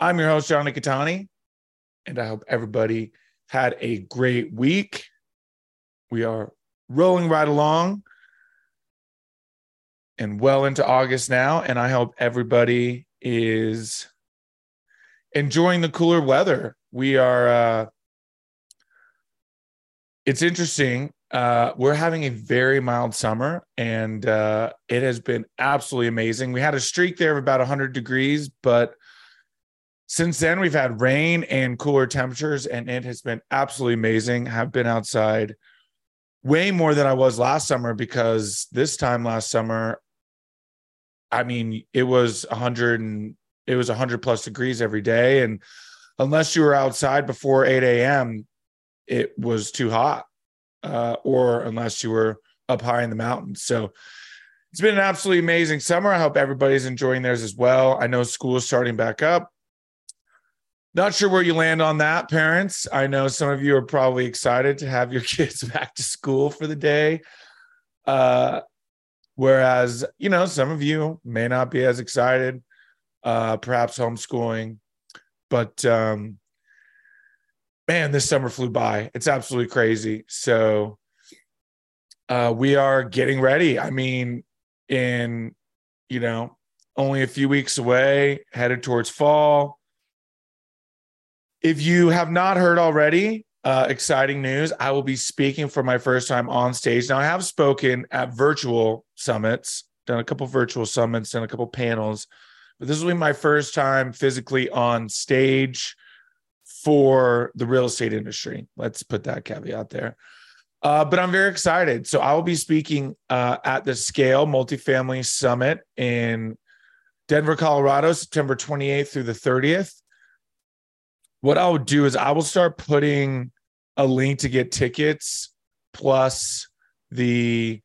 I'm your host, Jonny Cattani, and I hope everybody had a great week. We are rolling right along and well into August now, and I hope everybody is enjoying the cooler weather. We are, uh, it's interesting. Uh, we're having a very mild summer, and uh, it has been absolutely amazing. We had a streak there of about 100 degrees, but since then, we've had rain and cooler temperatures, and it has been absolutely amazing. Have been outside way more than I was last summer because this time last summer, I mean, it was 100 and it was 100 plus degrees every day. And unless you were outside before 8 a.m., it was too hot, uh, or unless you were up high in the mountains. So it's been an absolutely amazing summer. I hope everybody's enjoying theirs as well. I know school is starting back up. Not sure where you land on that, parents. I know some of you are probably excited to have your kids back to school for the day. Uh, whereas, you know, some of you may not be as excited, uh, perhaps homeschooling. But um, man, this summer flew by. It's absolutely crazy. So uh, we are getting ready. I mean, in, you know, only a few weeks away, headed towards fall if you have not heard already, uh, exciting news. I will be speaking for my first time on stage. Now, I have spoken at virtual summits, done a couple virtual summits, done a couple panels, but this will be my first time physically on stage for the real estate industry. Let's put that caveat there. Uh, but I'm very excited. So I will be speaking uh, at the Scale Multifamily Summit in Denver, Colorado, September 28th through the 30th what I'll do is I will start putting a link to get tickets plus the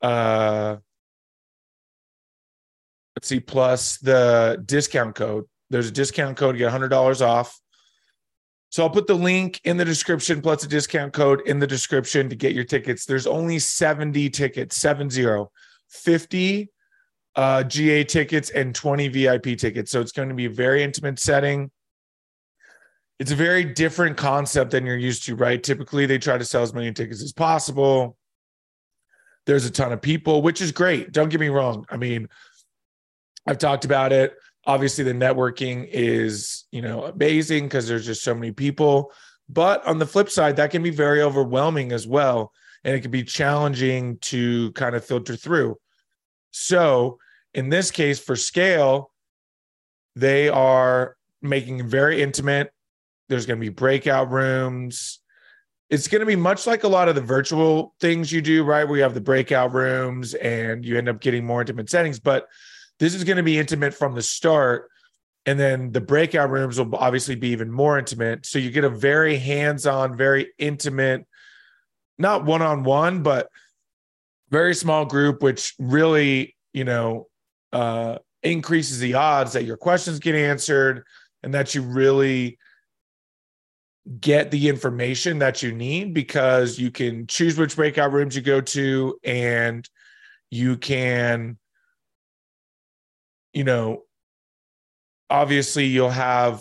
uh let's see plus the discount code. There's a discount code to get $100 off. So i'll put the link in the description plus a discount code in the description to get your tickets. There's only 70 tickets 70 50 uh, ga tickets and 20 vip tickets. So it's going to be a very intimate setting it's a very different concept than you're used to, right? Typically, they try to sell as many tickets as possible. There's a ton of people, which is great. Don't get me wrong. I mean, I've talked about it. Obviously, the networking is, you know, amazing because there's just so many people. But on the flip side, that can be very overwhelming as well. And it can be challenging to kind of filter through. So, in this case, for scale, they are making very intimate there's going to be breakout rooms. It's going to be much like a lot of the virtual things you do, right? Where you have the breakout rooms and you end up getting more intimate settings. But this is going to be intimate from the start. And then the breakout rooms will obviously be even more intimate. So you get a very hands on, very intimate, not one on one, but very small group, which really, you know, uh, increases the odds that your questions get answered and that you really get the information that you need because you can choose which breakout rooms you go to and you can you know obviously you'll have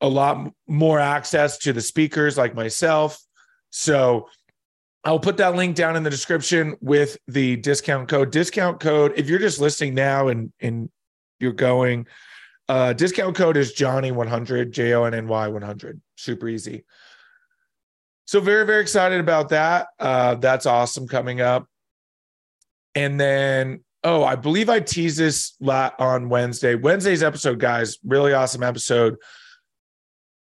a lot more access to the speakers like myself so I'll put that link down in the description with the discount code. Discount code, if you're just listening now and and you're going, uh, discount code is Jonny100, J O N N Y 100. Super easy. So, very, very excited about that. Uh, that's awesome coming up. And then, oh, I believe I teased this lot on Wednesday. Wednesday's episode, guys, really awesome episode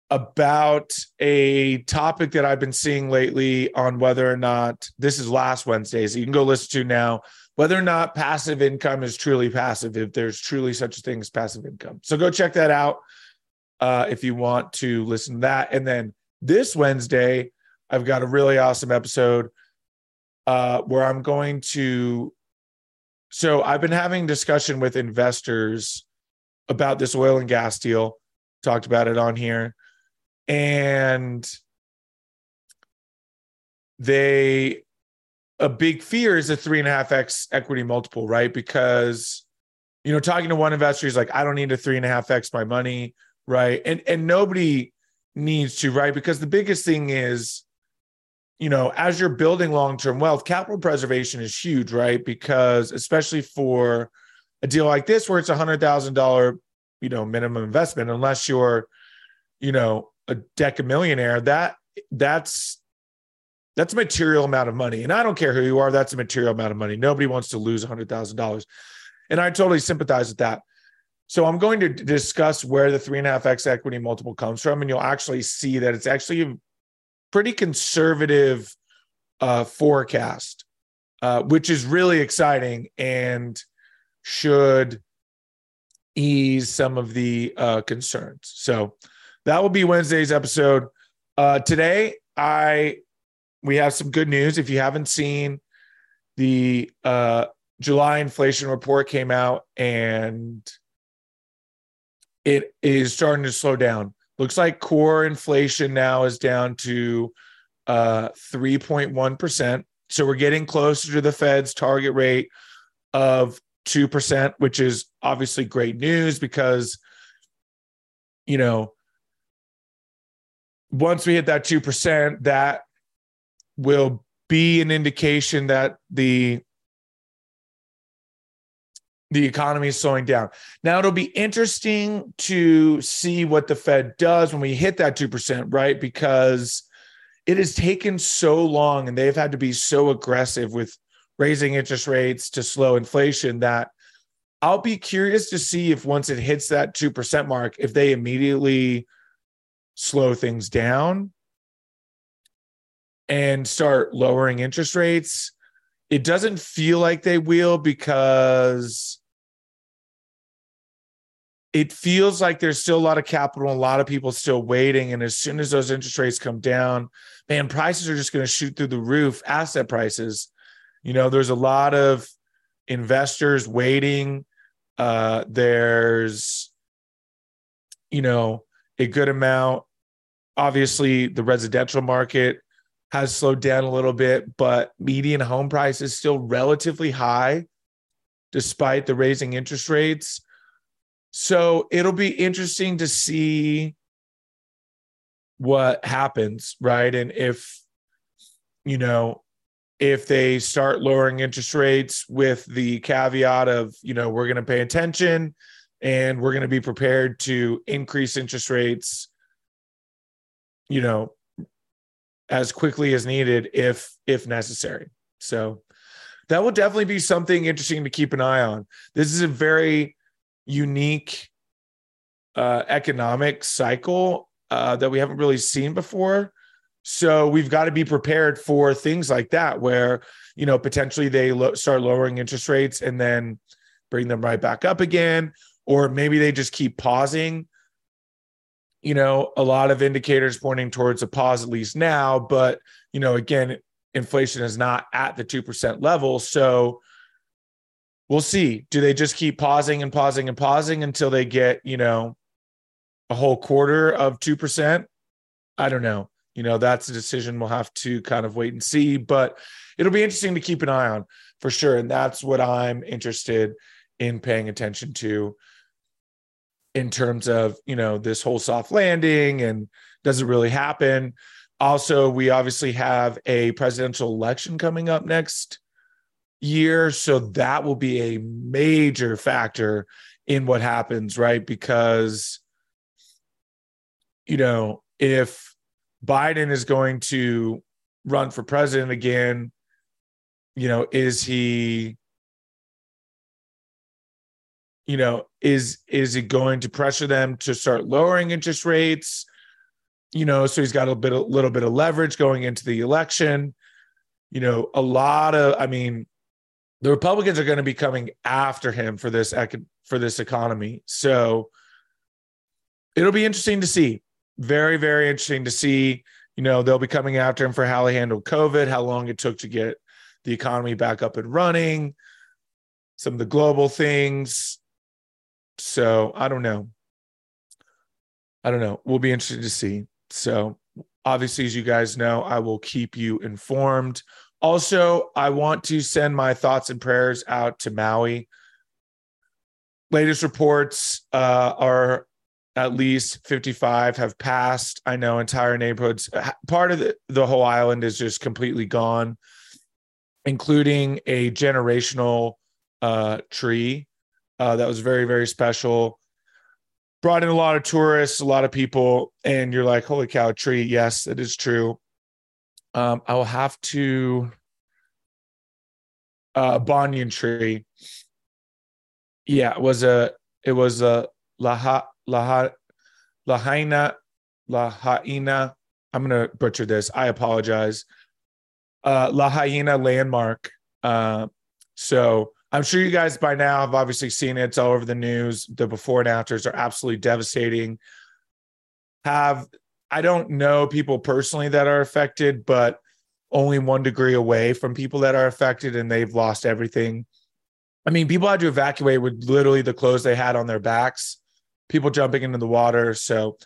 about a topic that I've been seeing lately on whether or not this is last Wednesday. So you can go listen to now whether or not passive income is truly passive, if there's truly such a thing as passive income. So go check that out. uh, if you want to listen to that. And then this Wednesday, I've got a really awesome episode uh, where I'm going to. So I've been having discussion with investors about this oil and gas deal. Talked about it on here, and they a big fear is a three and a half x equity multiple, right? Because you know, talking to one investor, he's like, I don't need a three and a half x my money, right? And and nobody needs to, right? Because the biggest thing is, you know, as you're building long term wealth, capital preservation is huge, right? Because especially for a deal like this, where it's a hundred thousand dollar, you know, minimum investment, unless you're, you know, a deck deca millionaire, that that's that's a material amount of money. And I don't care who you are, that's a material amount of money. Nobody wants to lose $100,000. And I totally sympathize with that. So I'm going to discuss where the three and a half X equity multiple comes from. And you'll actually see that it's actually a pretty conservative uh, forecast, uh, which is really exciting and should ease some of the uh, concerns. So that will be Wednesday's episode. Uh, today, I we have some good news. If you haven't seen the uh, July inflation report came out and it is starting to slow down. Looks like core inflation now is down to uh, 3.1%. So we're getting closer to the Fed's target rate of 2%, which is obviously great news because, you know, once we hit that 2%, that will be an indication that the the economy is slowing down. Now it'll be interesting to see what the Fed does when we hit that 2%, right? Because it has taken so long and they've had to be so aggressive with raising interest rates to slow inflation that I'll be curious to see if once it hits that 2% mark, if they immediately slow things down and start lowering interest rates. It doesn't feel like they will because it feels like there's still a lot of capital, a lot of people still waiting. And as soon as those interest rates come down, man, prices are just going to shoot through the roof, asset prices. You know, there's a lot of investors waiting. Uh, there's, you know, a good amount. Obviously, the residential market has slowed down a little bit, but median home price is still relatively high despite the raising interest rates. So it'll be interesting to see what happens, right? And if, you know, if they start lowering interest rates with the caveat of, you know, we're going to pay attention and we're going to be prepared to increase interest rates, you know, as quickly as needed if if necessary. So that will definitely be something interesting to keep an eye on. This is a very unique uh, economic cycle uh, that we haven't really seen before. So we've got to be prepared for things like that, where you know potentially they lo- start lowering interest rates and then bring them right back up again, or maybe they just keep pausing you know, a lot of indicators pointing towards a pause at least now. But, you know, again, inflation is not at the 2% level. So we'll see. Do they just keep pausing and pausing and pausing until they get, you know, a whole quarter of 2%? I don't know. You know, that's a decision we'll have to kind of wait and see, but it'll be interesting to keep an eye on for sure. And that's what I'm interested in paying attention to in terms of you know this whole soft landing and does it really happen? Also we obviously have a presidential election coming up next year so that will be a major factor in what happens right? Because you know if biden is going to run for president again you know is he you know is is it going to pressure them to start lowering interest rates you know so he's got a bit a little bit of leverage going into the election you know a lot of i mean the republicans are going to be coming after him for this for this economy so it'll be interesting to see. Very, very interesting to see. You know, they'll be coming after him for how he handled COVID, how long it took to get the economy back up and running, some of the global things. So I don't know. I don't know. We'll be interested to see. So obviously, as you guys know, I will keep you informed. Also, I want to send my thoughts and prayers out to Maui. Latest reports uh, are at least 55 have passed. I know entire neighborhoods, part of the, the whole island is just completely gone, including a generational uh, tree uh, that was very, very special. Brought in a lot of tourists, a lot of people, and you're like, holy cow, tree. Yes, it is true. Um, I will have to uh banyan tree. Yeah, it was a it was a laha laha lahaina lahaina. I'm gonna butcher this. I apologize. Uh Lahaina landmark. Uh so I'm sure you guys by now have obviously seen it. It's all over the news. The before and afters are absolutely devastating. Have I don't know people personally that are affected, but only one degree away from people that are affected and they've lost everything. I mean, people had to evacuate with literally the clothes they had on their backs, people jumping into the water. So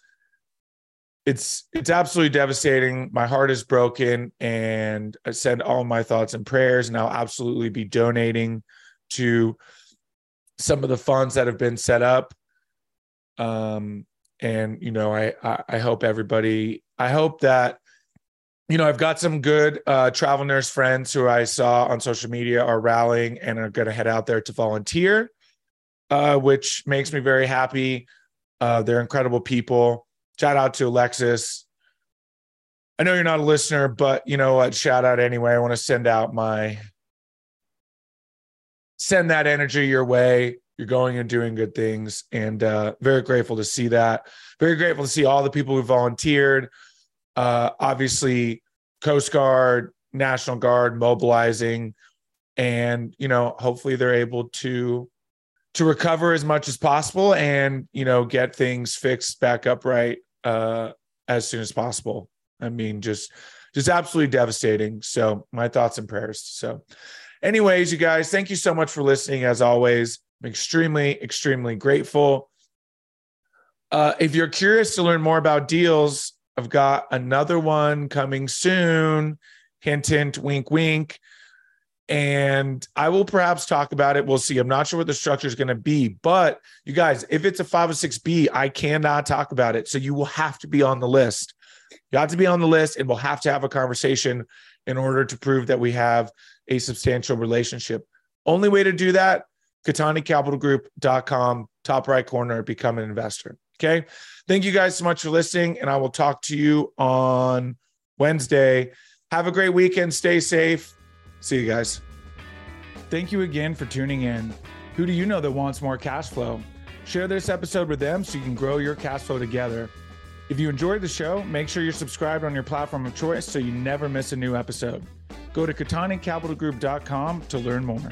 it's it's absolutely devastating. My heart is broken and I send all my thoughts and prayers and I'll absolutely be donating to some of the funds that have been set up. Um and you know I, I i hope everybody i hope that you know i've got some good uh, travel nurse friends who i saw on social media are rallying and are going to head out there to volunteer uh, which makes me very happy. Uh, they're incredible people. Shout out to alexis. I know you're not a listener but you know what? Shout out anyway. I want to send out my send that energy your way you're going and doing good things, and uh, very grateful to see that. Very grateful to see all the people who volunteered. Uh, obviously, Coast Guard, National Guard mobilizing, and you know, hopefully they're able to to recover as much as possible and you know get things fixed back up right uh, as soon as possible. I mean, just just absolutely devastating. So my thoughts and prayers. So, anyways, you guys, thank you so much for listening. As always, I'm extremely, extremely grateful. Uh, if you're curious to learn more about deals, I've got another one coming soon. Hint, hint, wink, wink. And I will perhaps talk about it. We'll see. I'm not sure what the structure is going to be, but you guys, if it's a 506B, I cannot talk about it. So you will have to be on the list. You have to be on the list, and we'll have to have a conversation in order to prove that we have a substantial relationship. Only way to do that CattaniCapitalGroup.com, top right corner, become an investor. Okay. Thank you guys so much for listening, and I will talk to you on Wednesday. Have a great weekend. Stay safe. See you guys. Thank you again for tuning in. Who do you know that wants more cash flow? Share this episode with them so you can grow your cash flow together. If you enjoyed the show, make sure you're subscribed on your platform of choice so you never miss a new episode. Go to CattaniCapitalGroup.com to learn more.